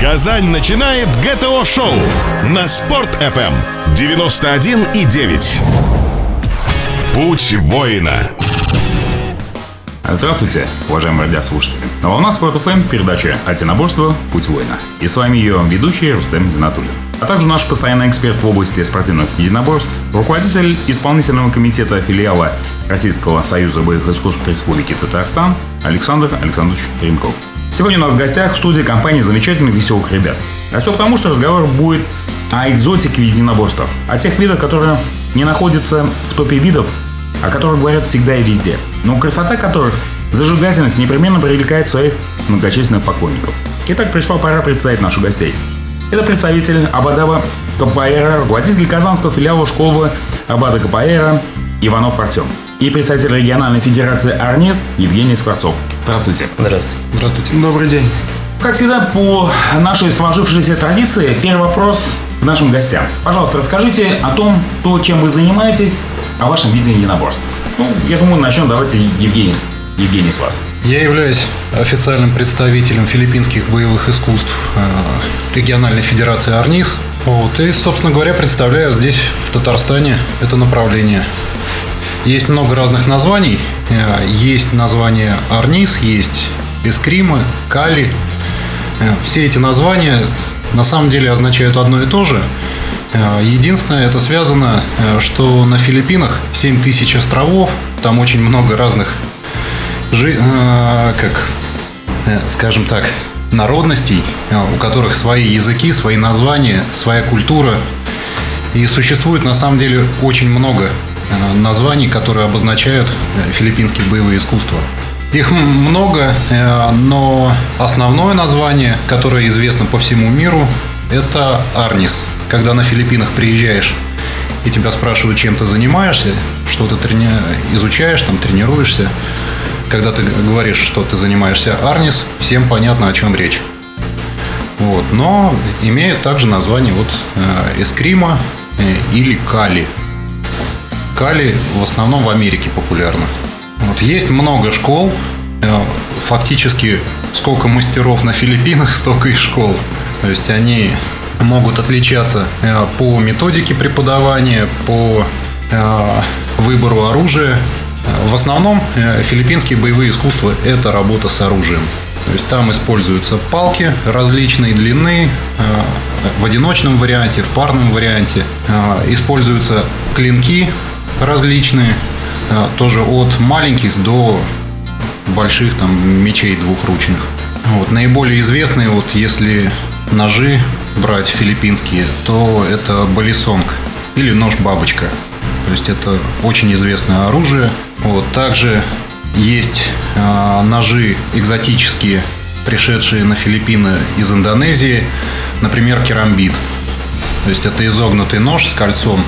Казань начинает ГТО-шоу на Спорт-ФМ 91,9. Путь воина. Здравствуйте, уважаемые радиослушатели. На волнах Спорт ФМ передача «Атиноборство. Путь воина». И с вами ее ведущий Рустем Зинатуллин. А также наш постоянный эксперт в области спортивных единоборств, руководитель исполнительного комитета филиала Российского союза боевых искусств Республики Татарстан Александр Александрович Римков. Сегодня у нас в гостях в студии компании замечательных веселых ребят. А все потому, что разговор будет о экзотике в единоборствах, о тех видах, которые не находятся в топе видов, о которых говорят всегда и везде, но красота которых, зажигательность непременно привлекает своих многочисленных поклонников. Итак, пришла пора представить наших гостей. Это представитель Абадава Капаэра, руководитель казанского филиала школы Абада Капаэра Иванов Артем и представитель региональной федерации Арнис Евгений Скворцов. Здравствуйте. Здравствуйте. Здравствуйте. Добрый день. Как всегда, по нашей сложившейся традиции, первый вопрос к нашим гостям. Пожалуйста, расскажите о том, то, чем вы занимаетесь, о вашем видении единоборств. Ну, я думаю, начнем давайте Евгений, Евгений с вас. Я являюсь официальным представителем филиппинских боевых искусств э, региональной федерации Арнис. Вот, и, собственно говоря, представляю здесь, в Татарстане, это направление. Есть много разных названий. Э, Есть название Арнис, есть Эскрима, Кали. Э, Все эти названия на самом деле означают одно и то же. Э, Единственное, это связано, что на Филиппинах 7 тысяч островов, там очень много разных, жи- как, скажем так, народностей, у которых свои языки, свои названия, своя культура. И существует на самом деле очень много названий, которые обозначают э, филиппинские боевые искусства. Их много, э, но основное название, которое известно по всему миру, это Арнис. Когда на Филиппинах приезжаешь и тебя спрашивают, чем ты занимаешься, что ты трени- изучаешь, там тренируешься, когда ты говоришь, что ты занимаешься Арнис, всем понятно, о чем речь. Вот. Но имеют также название вот э, Эскрима э, или Кали. Кали в основном в Америке популярно. Вот. Есть много школ. Э, Фактически сколько мастеров на Филиппинах, столько и школ. То есть они могут отличаться э, по методике преподавания, по э, выбору оружия. В основном филиппинские боевые искусства – это работа с оружием. То есть там используются палки различной длины, в одиночном варианте, в парном варианте. Используются клинки различные, э, тоже от маленьких до больших там мечей двухручных. Вот, наиболее известные, вот если ножи брать филиппинские, то это балисонг или нож-бабочка. То есть это очень известное оружие. Вот, также есть э, ножи экзотические, пришедшие на Филиппины из Индонезии, например, керамбит. То есть это изогнутый нож с кольцом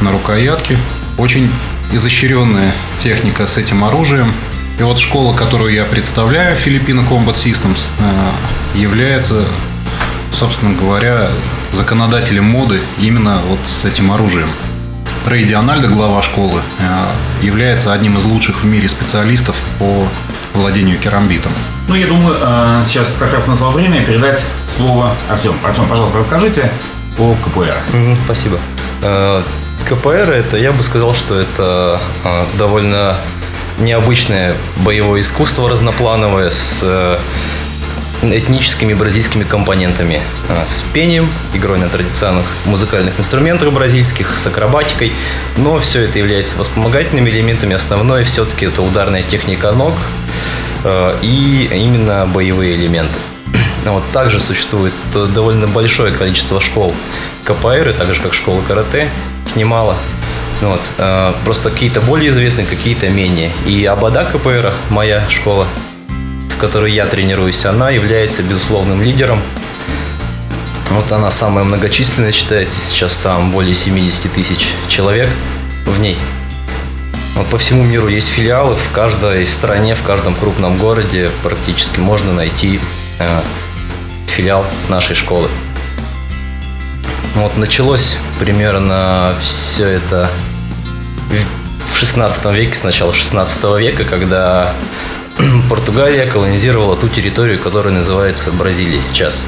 на рукоятке. Очень изощренная техника с этим оружием. И вот школа, которую я представляю, Filipino Combat Systems, э, является, собственно говоря, законодателем моды именно вот с этим оружием. Рэй Диональдо, глава школы, э, является одним из лучших в мире специалистов по владению керамбитом. Ну, я думаю, э, сейчас как раз настало время передать слово Артем. Артем, пожалуйста, расскажите о КПР. Спасибо. КПР это, я бы сказал, что это э, довольно необычное боевое искусство разноплановое с э, этническими бразильскими компонентами, э, с пением, игрой на традиционных музыкальных инструментах бразильских, с акробатикой, но все это является вспомогательными элементами. Основное все-таки это ударная техника ног э, и именно боевые элементы. Вот, также существует э, довольно большое количество школ КПР, так же как школы карате, их немало. Ну Вот, э, просто какие-то более известные, какие-то менее. И Абада КПР, моя школа, в которой я тренируюсь, она является безусловным лидером. Вот она самая многочисленная считается, сейчас там более 70 тысяч человек в ней. Вот по всему миру есть филиалы, в каждой стране, в каждом крупном городе практически можно найти э, филиал нашей школы. Вот началось примерно все это в- в 16 веке, с начала 16 века, когда Португалия колонизировала ту территорию, которая называется Бразилия сейчас.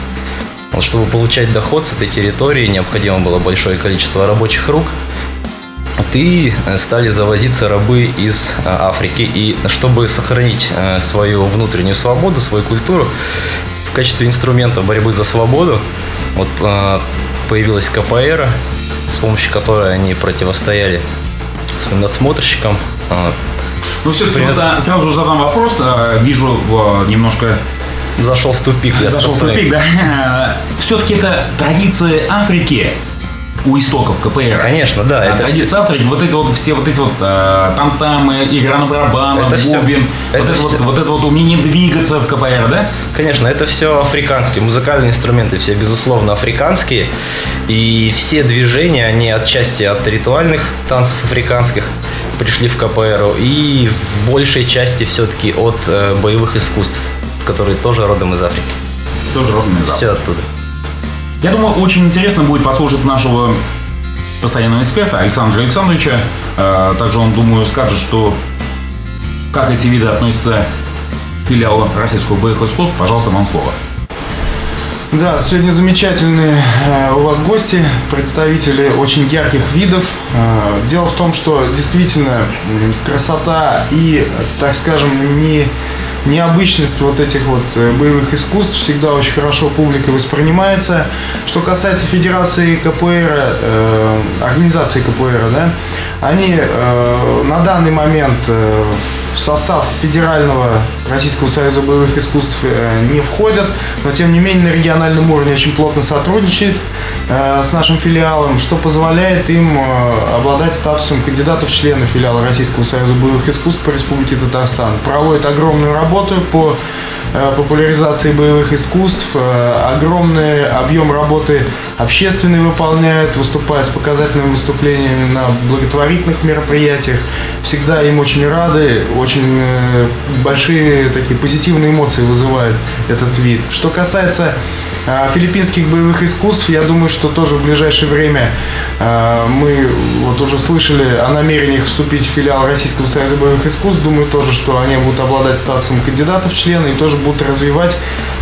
Вот чтобы получать доход с этой территории, необходимо было большое количество рабочих рук. И стали завозиться рабы из Африки. И чтобы сохранить свою внутреннюю свободу, свою культуру, в качестве инструмента борьбы за свободу вот появилась КПР, с помощью которой они противостояли своим надсмотрщикам. Ну, все-таки Привет. вот, сразу задам вопрос. А, вижу немножко зашел в тупик. Я зашел в тупик, да. Все-таки это традиции Африки у истоков КПР. Конечно, да. А, это традиции все... Вот эти вот все вот эти вот э, там-тамы, игра на барабанах, это бубен, все, вот, это, все... вот, вот это вот умение двигаться в КПР, да? Конечно, это все африканские. Музыкальные инструменты все, безусловно, африканские. И все движения, они отчасти от ритуальных танцев африканских пришли в КПР, и в большей части все-таки от э, боевых искусств который тоже родом из Африки. Тоже родом из Африки. Все оттуда. Я думаю, очень интересно будет послушать нашего постоянного эксперта Александра Александровича. Э, также он, думаю, скажет, что как эти виды относятся к филиалу Российского искусств. Пожалуйста, вам слово. Да, сегодня замечательные э, у вас гости, представители очень ярких видов. Э, дело в том, что действительно красота и, так скажем, не необычность вот этих вот э, боевых искусств всегда очень хорошо публикой воспринимается. Что касается Федерации КПР, э, организации КПР, да, они э, на данный момент э, в состав Федерального Российского Союза боевых искусств э, не входят, но тем не менее на региональном уровне очень плотно сотрудничает с нашим филиалом, что позволяет им э, обладать статусом кандидатов в члены филиала Российского Союза боевых искусств по Республике Татарстан. Проводит огромную работу по Э, популяризации боевых искусств, э, огромный объем работы общественный выполняет, выступая с показательными выступлениями на благотворительных мероприятиях. Всегда им очень рады, очень э, большие такие позитивные эмоции вызывает этот вид. Что касается филиппинских боевых искусств, я думаю, что тоже в ближайшее время мы вот уже слышали о намерениях вступить в филиал Российского союза боевых искусств. Думаю тоже, что они будут обладать статусом кандидатов в члены и тоже будут развивать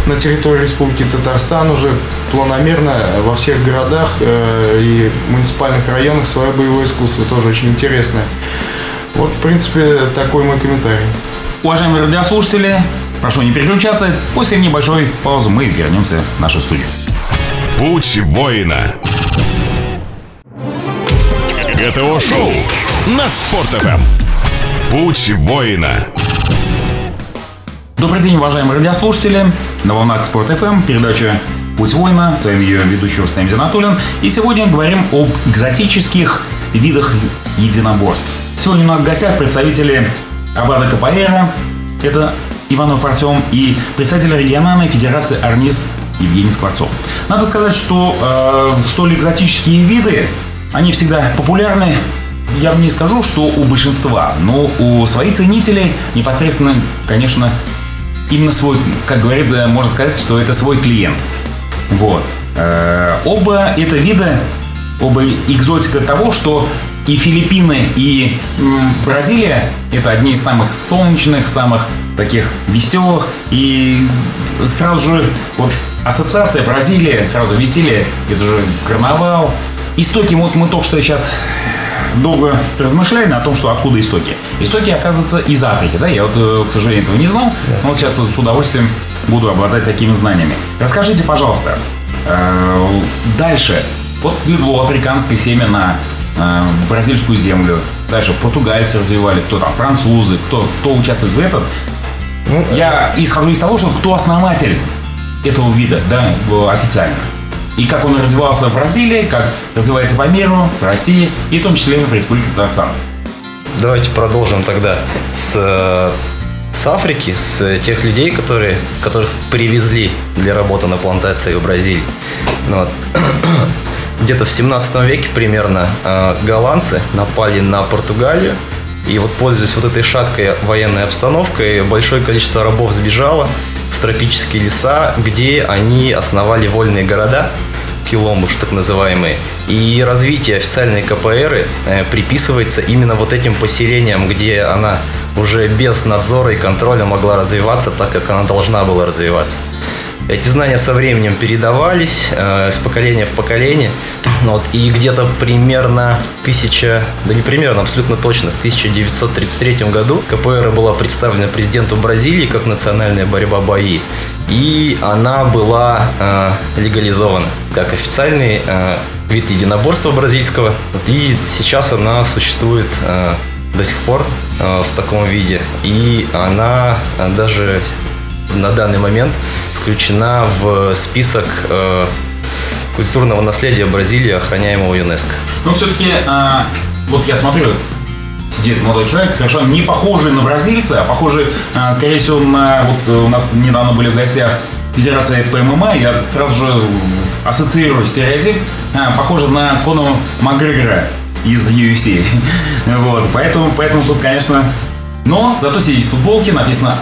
на территории Республики Татарстан уже планомерно во всех городах э, и муниципальных районах свое боевое искусство. Тоже очень интересное. Вот, в принципе, такой мой комментарий. Уважаемые радиослушатели, прошу не переключаться. После небольшой паузы мы вернемся в нашу студию. Путь воина. ГТО-шоу на Спорт.ФМ. Путь воина. Добрый день, уважаемые радиослушатели. На волнах Спорт FM передача «Путь воина». С вами ее ведущий Рустам Зинатуллин. И сегодня говорим об экзотических видах единоборств. Сегодня у нас в гостях представители Абада КПР, это Иванов Артем, и представитель региональной федерации Арнис Евгений Скворцов. Надо сказать, что э, столь экзотические виды, они всегда популярны я не скажу, что у большинства, но у своих ценителей непосредственно, конечно, именно свой, как говорит, можно сказать, что это свой клиент. Вот. Э, оба это вида, оба экзотика того, что и Филиппины, и Бразилия это одни из самых солнечных, самых таких веселых. И сразу же вот ассоциация Бразилия, сразу веселье, это же карнавал. Истоки, вот мы только что сейчас долго размышляли о том, что откуда истоки. Истоки, оказывается, из Африки. Да? Я вот, э, к сожалению, этого не знал, но вот сейчас с удовольствием буду обладать такими знаниями. Расскажите, пожалуйста, э, дальше. Вот легло африканское семя на э, бразильскую землю. Дальше португальцы развивали, кто там, французы, кто, кто участвует в этом. Ну, Я исхожу из того, что кто основатель этого вида, да, официально и как он развивался в Бразилии, как развивается по миру, в России и в том числе в Республике Татарстан. Давайте продолжим тогда с, с Африки, с тех людей, которые, которых привезли для работы на плантации в Бразилии. Ну, вот. Где-то в 17 веке примерно э, голландцы напали на Португалию, и вот пользуясь вот этой шаткой военной обстановкой, большое количество рабов сбежало тропические леса, где они основали вольные города, киломбуш так называемые. И развитие официальной КПР э, приписывается именно вот этим поселениям, где она уже без надзора и контроля могла развиваться так, как она должна была развиваться. Эти знания со временем передавались э, с поколения в поколение. Вот, и где-то примерно тысяча, да не примерно, абсолютно точно, в 1933 году КПР была представлена президенту Бразилии как национальная борьба бои. И она была э, легализована как официальный э, вид единоборства бразильского. И сейчас она существует э, до сих пор э, в таком виде. И она э, даже на данный момент включена в список э, культурного наследия Бразилии, охраняемого ЮНЕСКО. Но все-таки, э, вот я смотрю, сидит молодой человек, совершенно не похожий на бразильца, а похожий, э, скорее всего, на... Вот э, у нас недавно были в гостях Федерация по я сразу же ассоциирую стереотип, э, похоже на Кону Макгрегора из UFC. вот, поэтому, поэтому тут, конечно... Но зато сидит в футболке, написано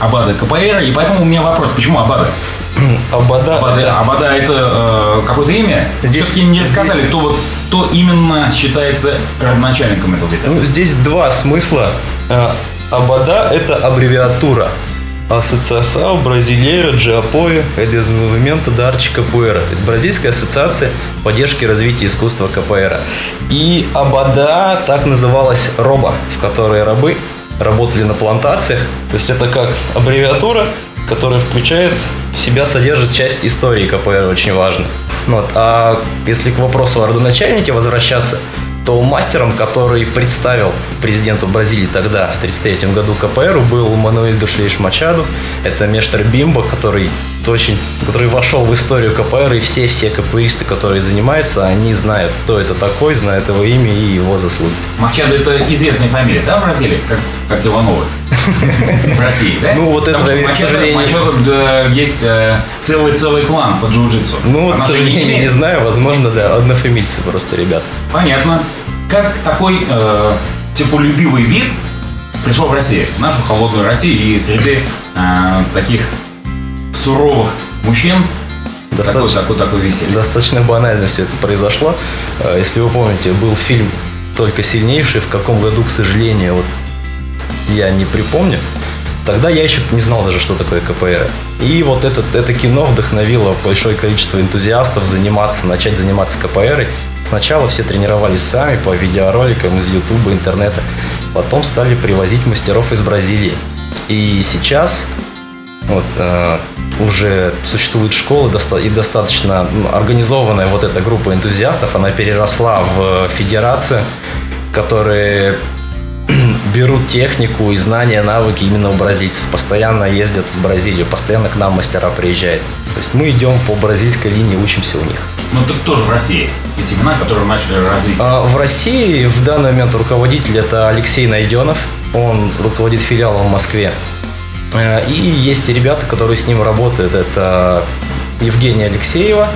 Абада КПР, и поэтому у меня вопрос, почему Абада? Абада, Абада, это, Абада это э, какое-то имя? Здесь- Все-таки не рассказали, здесь- кто вот кто именно считается родоначальником этого вида. ну, здесь два смысла. Э, Абада – это аббревиатура. Ассоциация e Desenvolvimento da Arte Capoeira. То есть Бразильская ассоциация поддержки и развития искусства КПР. И Абада так называлась роба, в которой рабы работали на плантациях. То есть это как аббревиатура, которая включает в себя, содержит часть истории КПР, очень важно. Вот. А если к вопросу о родоначальнике возвращаться, то мастером, который представил президенту Бразилии тогда, в 1933 году КПР, был Мануэль Душлейш Мачаду. Это Мештер Бимбо, который очень, который вошел в историю КПР, и все-все КПРисты, которые занимаются, они знают, кто это такой, знают его имя и его заслуги. Мачадо это известная фамилия, да, в Бразилии? Как, как Иванова. В России, да? Ну, вот это, к сожалению. Да, есть э, целый-целый клан по джиу-джитсу. Ну, вот, к сожалению, не знаю, возможно, да, однофамильцы просто ребята. Понятно. Как такой э, теплолюбивый вид пришел в Россию, в нашу холодную Россию, и среди э, таких суровых мужчин такой, Достаточно. такой, такой веселье. Достаточно банально все это произошло. Э, Если вы помните, был фильм «Только сильнейший», в каком году, к сожалению, вот я не припомню. Тогда я еще не знал даже, что такое КПР. И вот это, это кино вдохновило большое количество энтузиастов заниматься, начать заниматься КПР. Сначала все тренировались сами по видеороликам из Ютуба, интернета. Потом стали привозить мастеров из Бразилии. И сейчас вот, э, уже существует школа и достаточно ну, организованная вот эта группа энтузиастов, она переросла в федерацию, которые берут технику и знания, навыки именно у бразильцев. Постоянно ездят в Бразилию, постоянно к нам мастера приезжают. То есть мы идем по бразильской линии, учимся у них. Ну, так тоже в России. Эти имена, которые начали развитие. А В России в данный момент руководитель это Алексей Найденов. Он руководит филиалом в Москве. Э, И есть ребята, которые с ним работают. Это Евгения Алексеева,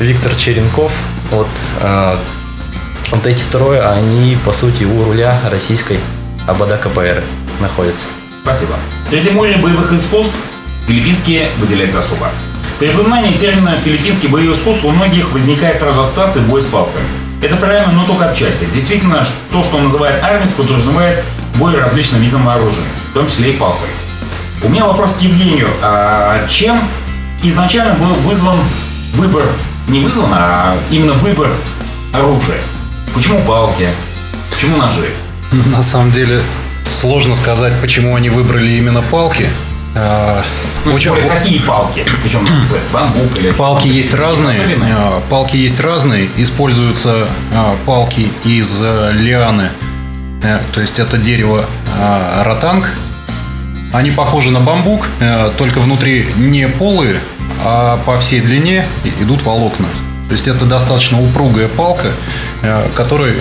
Виктор Черенков. Вот, э, вот эти трое, они по сути у руля российской Абада КПР находятся. Спасибо. Среди моря боевых искусств филиппинские выделяются особо. При упоминании термина «филиппинские боевые искусства» у многих возникает сразу ассоциация бой с палками. Это правильно, но только отчасти. Действительно, то, что он называет армией, подразумевает бой различным видом оружия, в том числе и палкой. У меня вопрос к Евгению. А чем изначально был вызван выбор, не вызван, а именно выбор оружия? Почему палки? Почему ножи? На самом деле сложно сказать, почему они выбрали именно палки. А, Ну, очень- более, какие палки? Причем бамбук или... Палки есть разные. Особенные? а, Палки есть разные. Используются а, палки из лианы. Э, То есть это дерево ротанг. Они похожи на бамбук, э, только внутри не полые, а по всей длине идут волокна. То есть это достаточно упругая палка, э, которой э,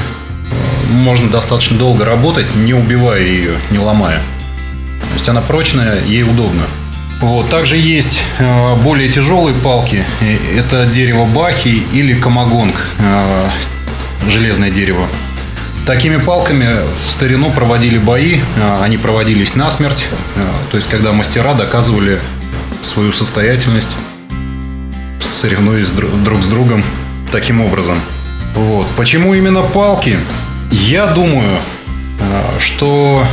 можно достаточно долго работать, не убивая ее, не ломая. То есть она прочная, ей удобно. Вот. Также есть э, более тяжелые палки. Это дерево бахи или камагонг, железное дерево. Такими палками в старину проводили бои, они проводились насмерть, то есть когда мастера доказывали свою состоятельность, соревнуясь дру- друг с другом таким образом. Вот. Почему именно палки? Я думаю, э, что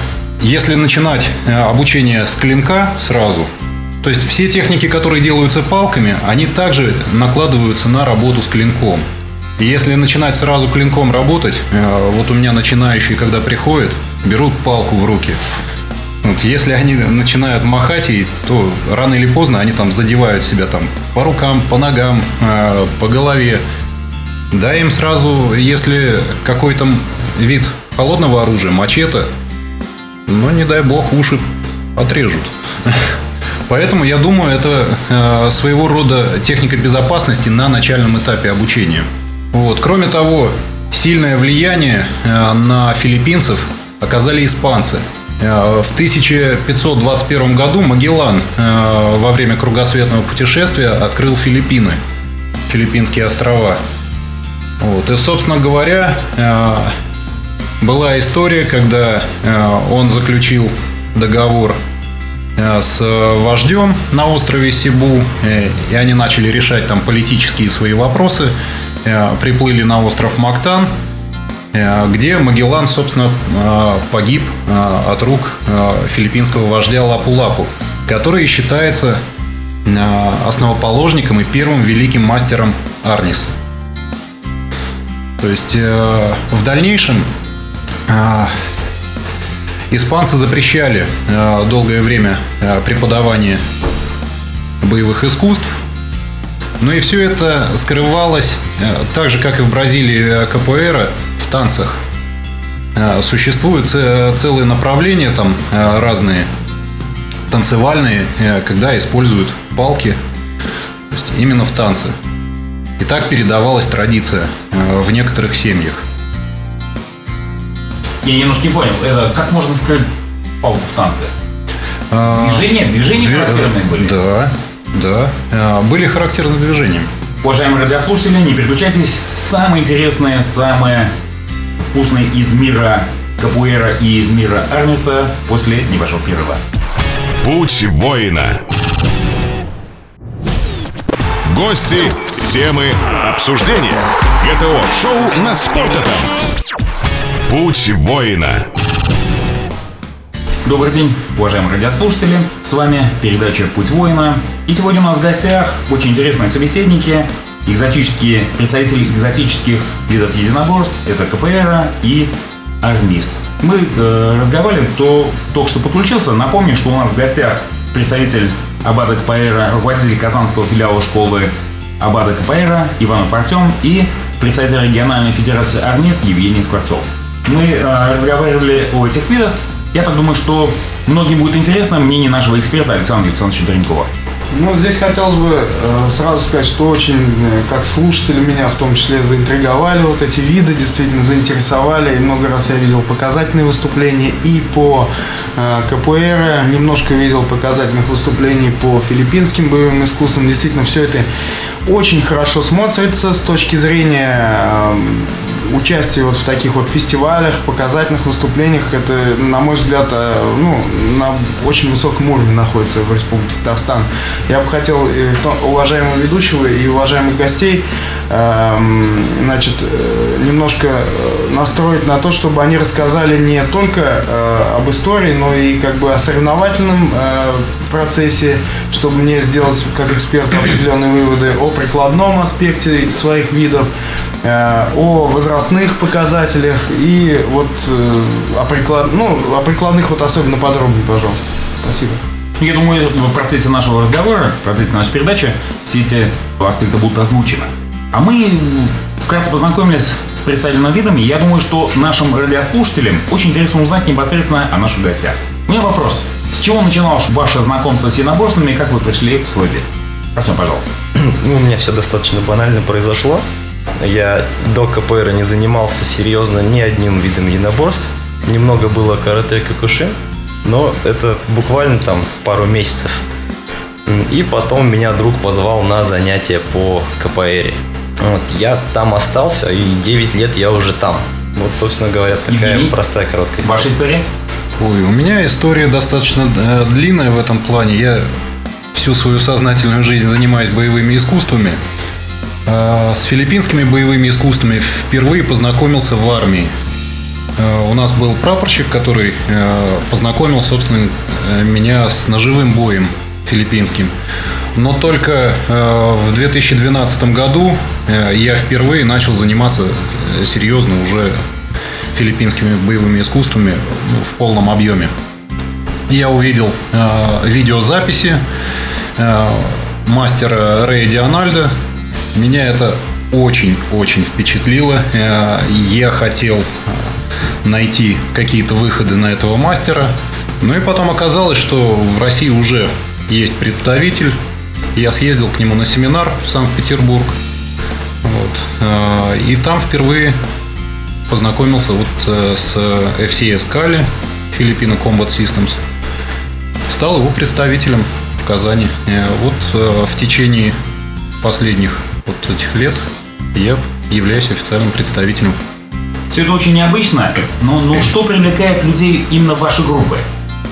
если начинать э, обучение с клинка сразу, то есть все техники, которые делаются палками, они также накладываются на работу с клинком. И если начинать сразу клинком работать, э, вот у меня начинающие, когда приходят, берут палку в руки. Вот, если они начинают махать ей, то рано или поздно они там задевают себя там по рукам, по ногам, э, по голове. Да, им сразу, если какой-то вид холодного оружия, мачете, ну, не дай бог, уши отрежут. Поэтому, я думаю, это э, своего рода техника безопасности на начальном этапе обучения. Вот. Кроме того, сильное влияние э, на филиппинцев оказали испанцы. Э, в 1521 году Магеллан э, во время кругосветного путешествия открыл Филиппины, Филиппинские острова. Вот. И, собственно говоря, э, была история, когда он заключил договор с вождем на острове Сибу, и они начали решать там политические свои вопросы. Приплыли на остров Мактан, где Магеллан, собственно, погиб от рук филиппинского вождя Лапу-Лапу, который считается основоположником и первым великим мастером Арниса. То есть э, в дальнейшем э, испанцы запрещали э, долгое время преподавание боевых искусств. Ну и все это скрывалось, так же, как и в Бразилии КПР, танцах. Существуют целые направления там разные, танцевальные, когда используют палки, то есть именно в танце. И так передавалась традиция э, в некоторых семьях. Я немножко не понял, это как можно сказать палку в танце? Движения? Движения Две... характерные были? Да, да. Э, были характерные движения. Уважаемые радиослушатели, не переключайтесь. Самое интересное, самое вкусное из мира капуэра и из мира Армиса после небольшого перерыва. Путь воина. Гости Темы обсуждения. ГТО-шоу на Спорт.ФМ. Путь воина. Добрый день, уважаемые радиослушатели. С вами передача «Путь воина». И сегодня у нас в гостях очень интересные собеседники, экзотические представители экзотических видов единоборств. Это КПР и Армис. Мы э, разговаривали, кто только что подключился. Напомню, что у нас в гостях представитель Абада КПР, руководитель Казанского филиала школы Абада Капаэра, Иванов Артем и представитель региональной федерации Армист Евгений Скворцов. Мы э, разговаривали о этих видах. Я так думаю, что многим будет интересно мнение нашего эксперта Александра Александровича Доренкова. Ну, здесь хотелось бы э, сразу сказать, что очень, э, как слушатели меня в том числе заинтриговали вот эти виды, действительно заинтересовали. И много раз я видел показательные выступления и по э, КПР, немножко видел показательных выступлений по филиппинским боевым искусствам. Действительно, все это очень хорошо смотрится с точки зрения участия вот в таких вот фестивалях, показательных выступлениях. Это, на мой взгляд, э, ну, на очень высоком уровне находится в Республике Татарстан. Я бы хотел э, уважаемого ведущего и уважаемых гостей значит, немножко настроить на то, чтобы они рассказали не только об истории, но и как бы о соревновательном процессе, чтобы мне сделать как эксперту определенные выводы о прикладном аспекте своих видов, э, о возрастных показателях и вот э, о, приклад... ну, о прикладных вот особенно подробнее, пожалуйста. Спасибо. Я думаю, в процессе нашего разговора, в процессе нашей передачи все эти аспекты будут озвучены. А мы вкратце познакомились с представленными видами. Я думаю, что нашим радиослушателям очень интересно узнать непосредственно о наших гостях. У меня вопрос. С чего начиналось ваше знакомство с единоборствами и как вы пришли в свой мир? Артем, пожалуйста. Ну, у меня все достаточно банально произошло. Я до КПР не занимался серьезно ни одним видом единоборств. Немного было карате и кокушин, но это буквально там пару месяцев. И потом меня друг позвал на занятия по КПР. Вот, я там остался, и 9 лет я уже там. Вот, собственно говоря, такая Евгений, простая, короткая история. Ваша история? Ой, у меня история достаточно э, длинная в этом плане. Я всю свою сознательную жизнь занимаюсь боевыми искусствами. А с филиппинскими боевыми искусствами впервые познакомился в армии. э, у нас был прапорщик, который э, познакомил, собственно, э, меня с ножевым боем филиппинским. Но только в 2012 году я впервые начал заниматься серьезно уже филиппинскими боевыми искусствами ну, в полном объеме. Я увидел видеозаписи мастера Рэя Диональда. Меня это очень-очень впечатлило. Э, я хотел э, найти какие-то выходы на этого мастера. Ну и потом оказалось, что в России уже есть представитель. Я съездил к нему на семинар в Санкт-Петербург. Вот. Э, и там впервые познакомился вот с FCS Kali, Filipino Combat Systems. Стал его представителем в Казани. Вот в течение последних вот этих лет я являюсь официальным представителем. Все это очень необычно, но, но что привлекает людей именно в ваши группы?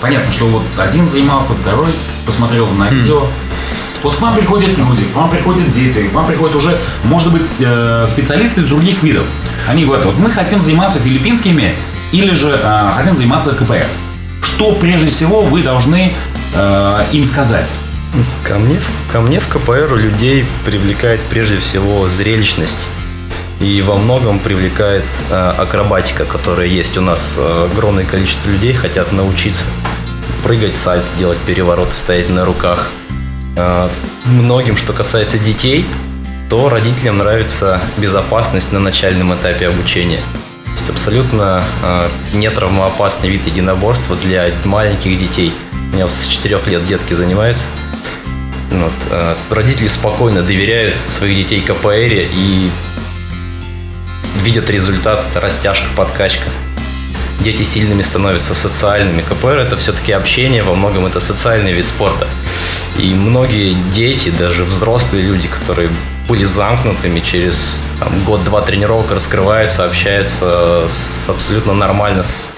Понятно, что вот один занимался, второй посмотрел на хм. видео. Вот к вам приходят люди, к вам приходят дети, к вам приходят уже, может быть, э, специалисты других видов. Они говорят, вот мы хотим заниматься филиппинскими или же э, хотим заниматься КПР. Что прежде всего вы должны э, им сказать? Ко мне, ко мне в КПР людей привлекает прежде всего зрелищность. И во многом привлекает э, акробатика, которая есть у нас. Огромное количество людей хотят научиться прыгать сальто, делать переворот, стоять на руках. Э, многим, что касается детей, то родителям нравится безопасность на начальном этапе обучения. То есть абсолютно э, нетравмоопасный вид единоборства для маленьких детей. У меня с 4 лет детки занимаются – вот, э, родители спокойно доверяют своих детей КПР и видят результат, это растяжка, подкачка. Дети сильными становятся социальными. КПР это все-таки общение, во многом это социальный вид спорта. И многие дети, даже взрослые люди, которые были замкнутыми, через год-два тренировок раскрываются, общаются с, абсолютно нормально с,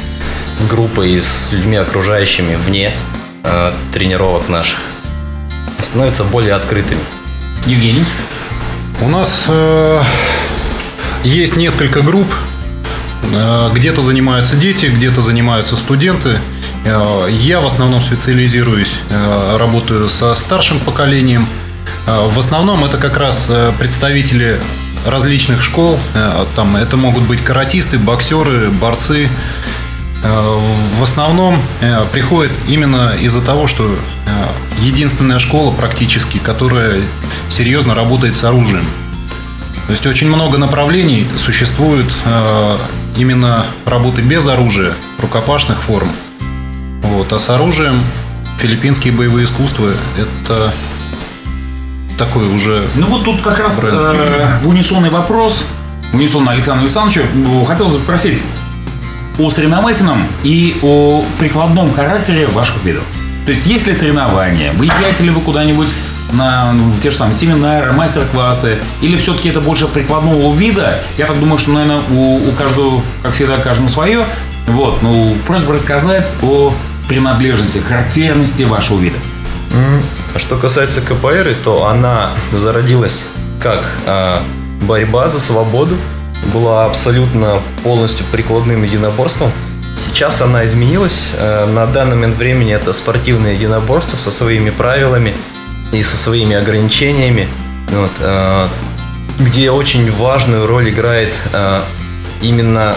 с группой, с людьми окружающими вне э, тренировок наших становятся более открытыми. Евгений? У нас э, есть несколько групп. Э, где-то занимаются дети, где-то занимаются студенты. Э, я в основном специализируюсь, э, работаю со старшим поколением. Э, в основном это как раз представители различных школ. Там это могут быть каратисты, боксеры, борцы. В основном приходит именно из-за того, что единственная школа практически, которая серьезно работает с оружием. То есть очень много направлений существует именно работы без оружия, рукопашных форм. Вот. А с оружием филиппинские боевые искусства – это такой уже Ну вот тут как раз э, унисонный вопрос, унисон Александра Александровича. Хотел спросить, о соревновательном и о прикладном характере ваших видов. То есть, есть ли соревнования? Выезжаете ли вы куда-нибудь на ну, те же самые семинары, мастер-классы? Или все-таки это больше прикладного вида? Я так думаю, что, наверное, у, у каждого, как всегда, каждому свое. Вот, ну, просьба рассказать о принадлежности, характерности вашего вида. А что касается КПР, то она зародилась как э, борьба за свободу, была абсолютно полностью прикладным единоборством. Сейчас она изменилась. Э, на данный момент времени это спортивное единоборство со своими правилами и со своими ограничениями, вот, э, где очень важную роль играет э, именно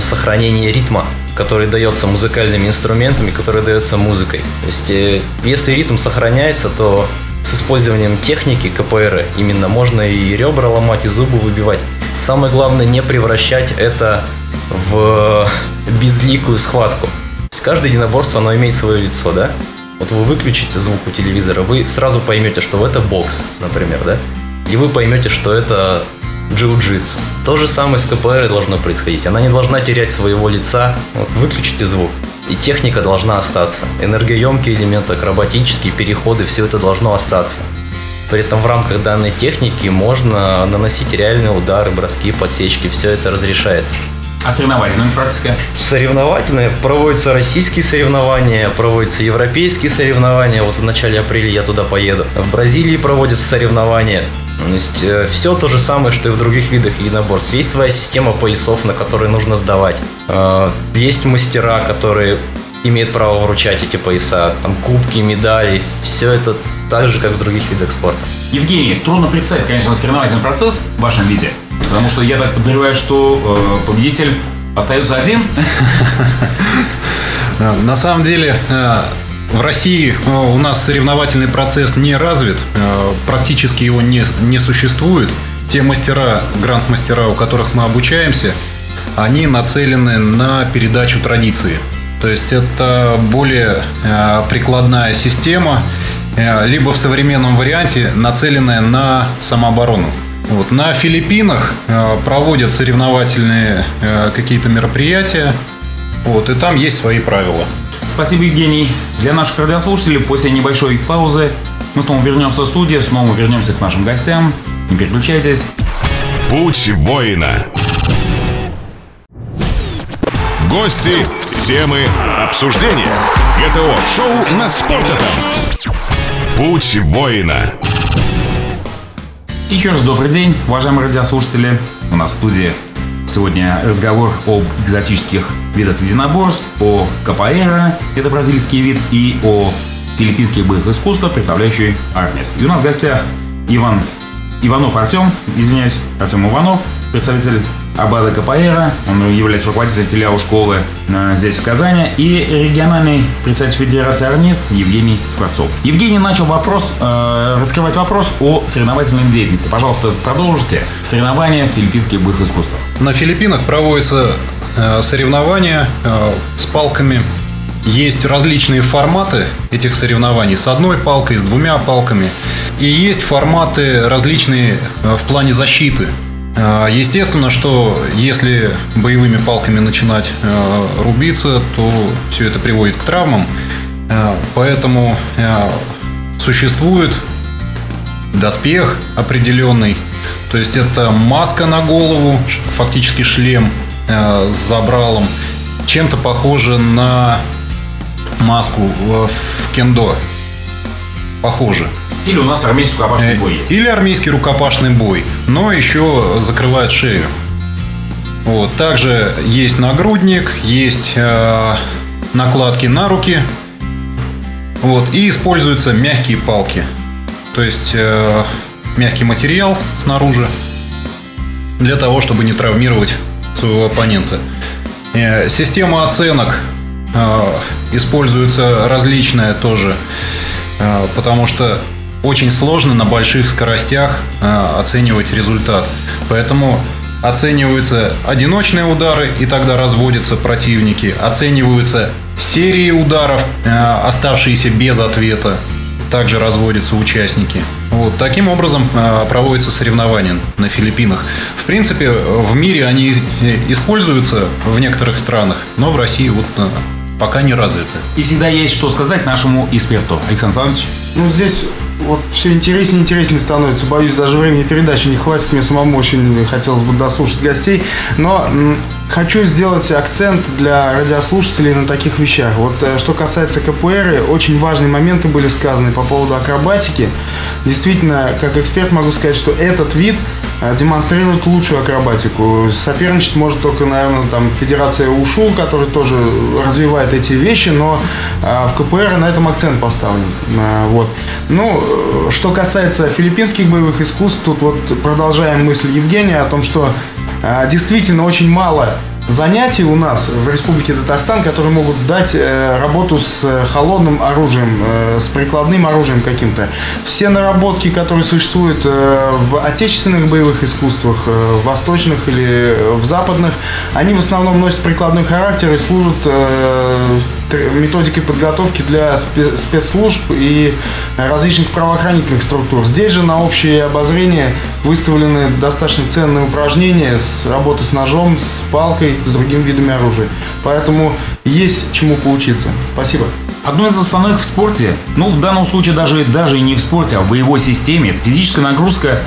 сохранение ритма, который дается музыкальными инструментами, который дается музыкой. То есть, если ритм сохраняется, то с использованием техники КПР именно можно и ребра ломать, и зубы выбивать. Самое главное не превращать это в безликую схватку. То есть каждое единоборство, оно имеет свое лицо, да? Вот вы выключите звук у телевизора, вы сразу поймете, что это бокс, например, да? И вы поймете, что это джиу-джитсу. То же самое с КПР должно происходить. Она не должна терять своего лица. Вот выключите звук, и техника должна остаться. Энергоемкие элементы, акробатические переходы, все это должно остаться. При этом в рамках данной техники можно наносить реальные удары, броски, подсечки, все это разрешается. А соревновательная практика? Соревновательные. Проводятся российские соревнования, проводятся европейские соревнования. Вот в начале апреля я туда поеду. В Бразилии проводятся соревнования. То есть э, все то же самое, что и в других видах единоборств. Есть своя система поясов, на которые нужно сдавать. Э, есть мастера, которые имеют право вручать эти пояса. Там кубки, медали. Все это так же, как в других видах спорта. Евгений, трудно представить, конечно, соревновательный процесс в вашем виде. Потому что я так подозреваю, что э, победитель остается один. На самом деле, э, в России э, у нас соревновательный процесс не развит, э, практически его не, не существует. Те мастера, гранд-мастера, у которых мы обучаемся, они нацелены на передачу традиции. То есть это более прикладная система, либо в современном варианте нацеленная на самооборону. Вот. На Филиппинах э, проводят соревновательные э, какие-то мероприятия, вот, и там есть свои правила. Спасибо, Евгений. Для наших радиослушателей после небольшой паузы мы снова вернемся в студию, снова вернемся к нашим гостям. Не переключайтесь. Путь воина. Гости, темы, обсуждения. ГТО-шоу на Спорт.ФМ. Путь воина. Еще раз добрый день, уважаемые радиослушатели. У нас в студии сегодня разговор об экзотических видах единоборств, о капоэра, это бразильский вид, и о филиппинских боевых искусствах, представляющий Армис. И у нас в гостях Иван Иванов Артем, извиняюсь, Артем Иванов, представитель Абада Капаэра, он является руководителем филиала школы э, здесь, в Казани, и региональный представитель Федерации Арнис Евгений Скворцов. Евгений начал вопрос, э, раскрывать вопрос о соревновательной деятельности. Пожалуйста, продолжите соревнования в филиппинских боевых искусствах. На Филиппинах проводятся э, соревнования э, с палками есть различные форматы этих соревнований с одной палкой, с двумя палками. И есть форматы различные в плане защиты. Э, естественно, что если боевыми палками начинать э, рубиться, то все это приводит к травмам. Поэтому существует доспех определенный. То есть это маска на голову, фактически шлем с забралом. Чем-то похоже на маску в кендо. Похоже. Или у нас армейский рукопашный бой есть. Или армейский рукопашный бой, но еще закрывает шею. Вот. Также есть нагрудник, есть э, накладки на руки. Вот. И используются мягкие палки. То есть э, мягкий материал снаружи для того, чтобы не травмировать своего оппонента. Э, система оценок э, используется различная тоже, э, потому что очень сложно на больших скоростях э, оценивать результат. Поэтому оцениваются одиночные удары, и тогда разводятся противники. Оцениваются серии ударов, э, оставшиеся без ответа. Также разводятся участники. Вот таким образом проводятся соревнования на Филиппинах. В принципе, в мире они используются в некоторых странах, но в России вот пока не развиты. И всегда есть что сказать нашему эксперту. Александр Александрович? Ну, здесь вот все интереснее и интереснее становится. Боюсь, даже времени передачи не хватит. Мне самому очень хотелось бы дослушать гостей. Но хочу сделать акцент для радиослушателей на таких вещах. Вот э, что касается КПР, очень важные моменты были сказаны по поводу акробатики. Действительно, как эксперт могу сказать, что этот вид демонстрирует лучшую акробатику. Соперничать может только, наверное, там Федерация УШУ, которая тоже развивает эти вещи, но э, в КПР на этом акцент поставлен. Вот. Ну, что касается филиппинских боевых искусств, тут вот продолжаем мысль Евгения о том, что действительно очень мало занятий у нас в Республике Татарстан, которые могут дать э, работу с э, холодным оружием, э, с прикладным оружием каким-то. Все наработки, которые существуют в отечественных боевых искусствах, в восточных или в западных, они в основном носят прикладной характер и служат методикой подготовки для спецслужб и различных правоохранительных структур. Здесь же на общее обозрение выставлены достаточно ценные упражнения с работы с ножом, с палкой, с другими видами оружия. Поэтому есть чему поучиться. Спасибо. Одно из основных в спорте, ну в данном случае даже, даже и не в спорте, а в боевой системе, это физическая нагрузка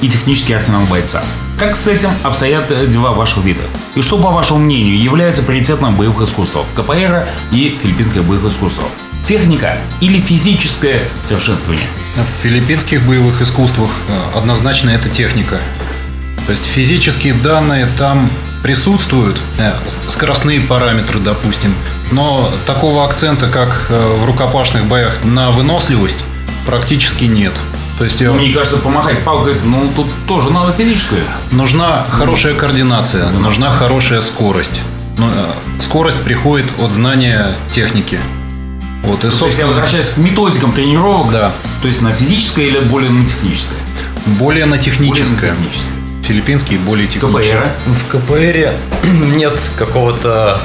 и технический арсенал бойца. Как с этим обстоят дела ваших видов? И что, по вашему мнению, является приоритетным в боевых искусствах КПР и филиппинское боевых искусство? Техника или физическое совершенствование? В филиппинских боевых искусствах э, однозначно это техника. То есть физические данные там присутствуют, э, скоростные параметры, допустим, но такого акцента, как э, в рукопашных боях на выносливость, практически нет. То есть, ну, мне кажется, помахать палкой, ну, тут тоже надо физическую. Нужна хорошая координация, нужна хорошая скорость. Но, э, скорость приходит от знания техники. Вот, и, собственно, есть я возвращаюсь к методикам тренировок, да. то есть на физическое или более на техническое? Более на техническое. Более на техническое. Филиппинские более технические. КПР? В КПР нет какого-то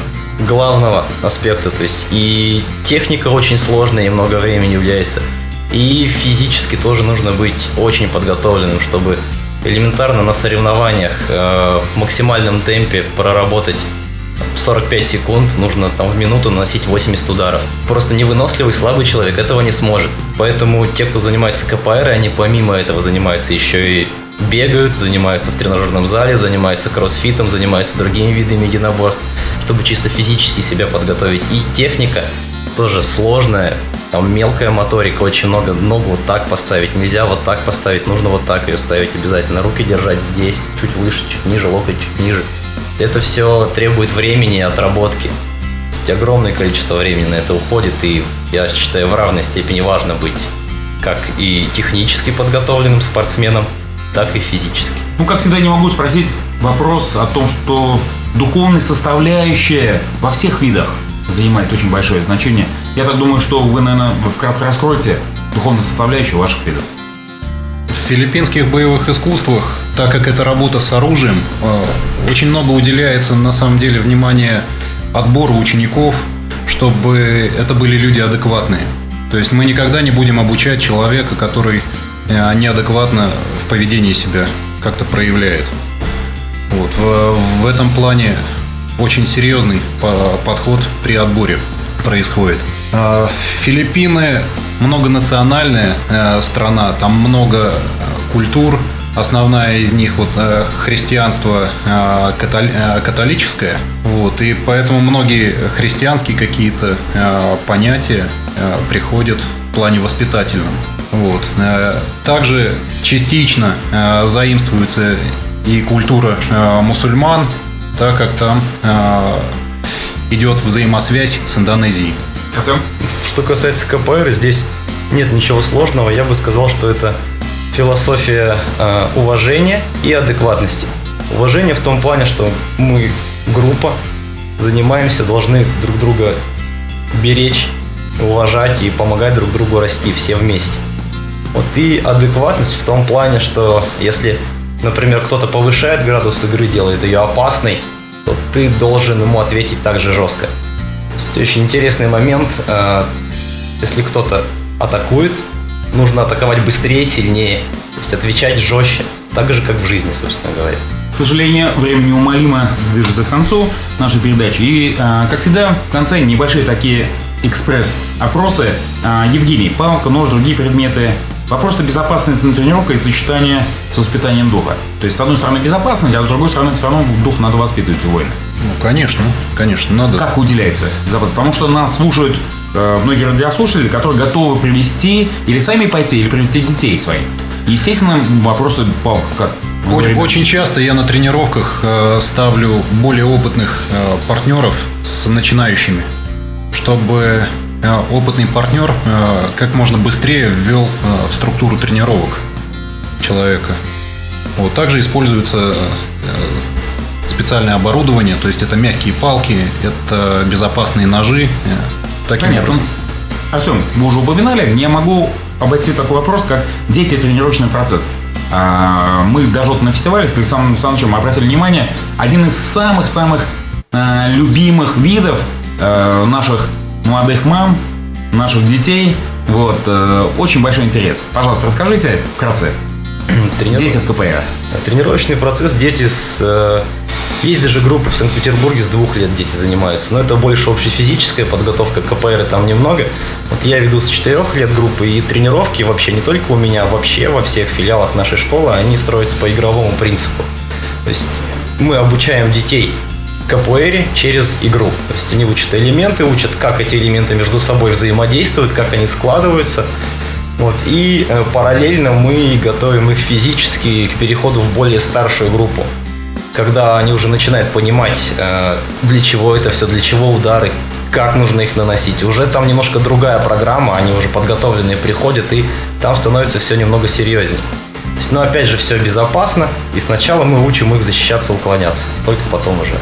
главного аспекта. То есть и техника очень сложная и много времени уделяется. И физически тоже нужно быть очень подготовленным, чтобы элементарно на соревнованиях э, в максимальном темпе проработать 45 секунд, нужно там в минуту наносить 80 ударов. Просто невыносливый, слабый человек этого не сможет. Поэтому те, кто занимается КПР, они помимо этого занимаются еще и бегают, занимаются в тренажерном зале, занимаются кроссфитом, занимаются другими видами единоборств, чтобы чисто физически себя подготовить. И техника тоже сложная, там мелкая моторика, очень много. Ногу вот так поставить, нельзя вот так поставить, нужно вот так ее ставить обязательно. Руки держать здесь, чуть выше, чуть ниже, локоть чуть ниже. Это все требует времени и отработки. Огромное количество времени на это уходит, и я считаю, в равной степени важно быть как и технически подготовленным спортсменом, так и физически. Ну, как всегда, не могу спросить вопрос о том, что духовная составляющая во всех видах занимает очень большое значение. Я так думаю, что вы, наверное, вкратце раскроете духовную составляющую ваших видов. В филиппинских боевых искусствах, так как это работа с оружием, э, очень много уделяется на самом деле внимания отбору учеников, чтобы это были люди адекватные. То есть мы никогда не будем обучать человека, который э, неадекватно в поведении себя как-то проявляет. Вот. В, в этом плане очень серьезный подход при отборе происходит. А, Филиппины многонациональная э, страна, там много э, культур. Основная из них вот э, христианство католическое, вот и поэтому многие христианские какие-то понятия приходят в плане воспитательном. Вот. Также частично заимствуется и культура мусульман, так как там э, идет взаимосвязь с Индонезией. Артем? Что касается КПР, здесь нет ничего сложного. Я бы сказал, что это философия э, уважения и адекватности. Уважение в том плане, что мы группа, занимаемся, должны друг друга беречь, уважать и помогать друг другу расти все вместе. Вот и адекватность в том плане, что если например, кто-то повышает градус игры, делает ее опасной, то ты должен ему ответить так же жестко. Очень интересный момент. Э, если кто-то атакует, нужно атаковать быстрее, сильнее. То есть отвечать жестче. Так же, как в жизни, собственно говоря. К сожалению, время неумолимо движется к концу нашей передачи. И, э, как всегда, в конце небольшие такие экспресс-опросы. Э, Евгений, палка, нож, другие предметы Вопросы безопасности на тренировках и сочетания с воспитанием духа. То есть, с одной стороны, безопасность, а с другой стороны, все равно дух надо воспитывать у воина. Ну, конечно, конечно, надо. Как уделяется безопасность? Потому что нас слушают э, многие радиослушатели, которые готовы привести или сами пойти, или привести детей своих. Естественно, вопросы, Павел, как? Очень, очень часто я на тренировках э, ставлю более опытных э, партнеров с начинающими, чтобы Э, опытный партнер как можно быстрее ввел в структуру тренировок человека. Вот. Также используется специальное оборудование, то есть это мягкие палки, это безопасные ножи. Таким Понятно. образом. Артем, мы уже упоминали, я могу обойти такой вопрос, как дети тренировочный процесс. А, мы даже вот на фестивале с Александром Александровичем обратили внимание, один из самых-самых любимых видов наших молодых мам, наших детей. Вот, э, очень большой интерес. Пожалуйста, расскажите вкратце. Тренир... Дети в КПР. Тренировочный процесс дети с... Есть даже группы в Санкт-Петербурге с двух лет дети занимаются, но это больше общефизическая подготовка, КПР там немного. Вот я веду с четырех лет группы, и тренировки вообще не только у меня, вообще во всех филиалах нашей школы, они строятся по игровому принципу. То есть мы обучаем детей капуэре через игру. То есть они учат элементы, учат, как эти элементы между собой взаимодействуют, как они складываются. Вот. И э, параллельно мы готовим их физически к переходу в более старшую группу. Когда они уже начинают понимать, э, для чего это все, для чего удары, как нужно их наносить. Уже там немножко другая программа, они уже подготовленные приходят, и там становится все немного серьезнее. Но опять же, все безопасно, и сначала мы учим их защищаться, уклоняться, только потом уже.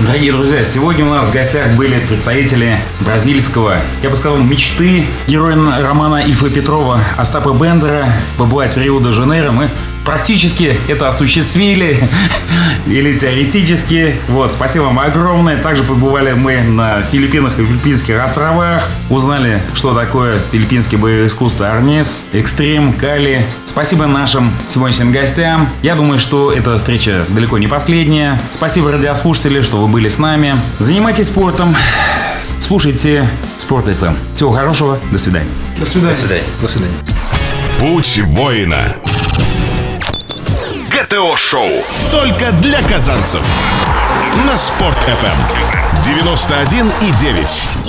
Дорогие друзья, сегодня у нас в гостях были представители бразильского, я бы сказал, мечты героя романа Ильфа Петрова Остапа Бендера побывать в Рио-де-Жанейро. Мы практически это осуществили или теоретически. Вот, спасибо вам огромное. Также побывали мы на Филиппинах и Филиппинских островах. Узнали, что такое филиппинские боевые искусства Арнес, Экстрим, Кали. Спасибо нашим сегодняшним гостям. Я думаю, что эта встреча далеко не последняя. Спасибо, радиослушатели, что вы были с нами. Занимайтесь спортом. Слушайте Спорт FM. Всего хорошего. До свидания. До свидания. До свидания. До свидания. Путь воина. ГТО-шоу. Только для казанцев. На Спорт FM. 91 и 9.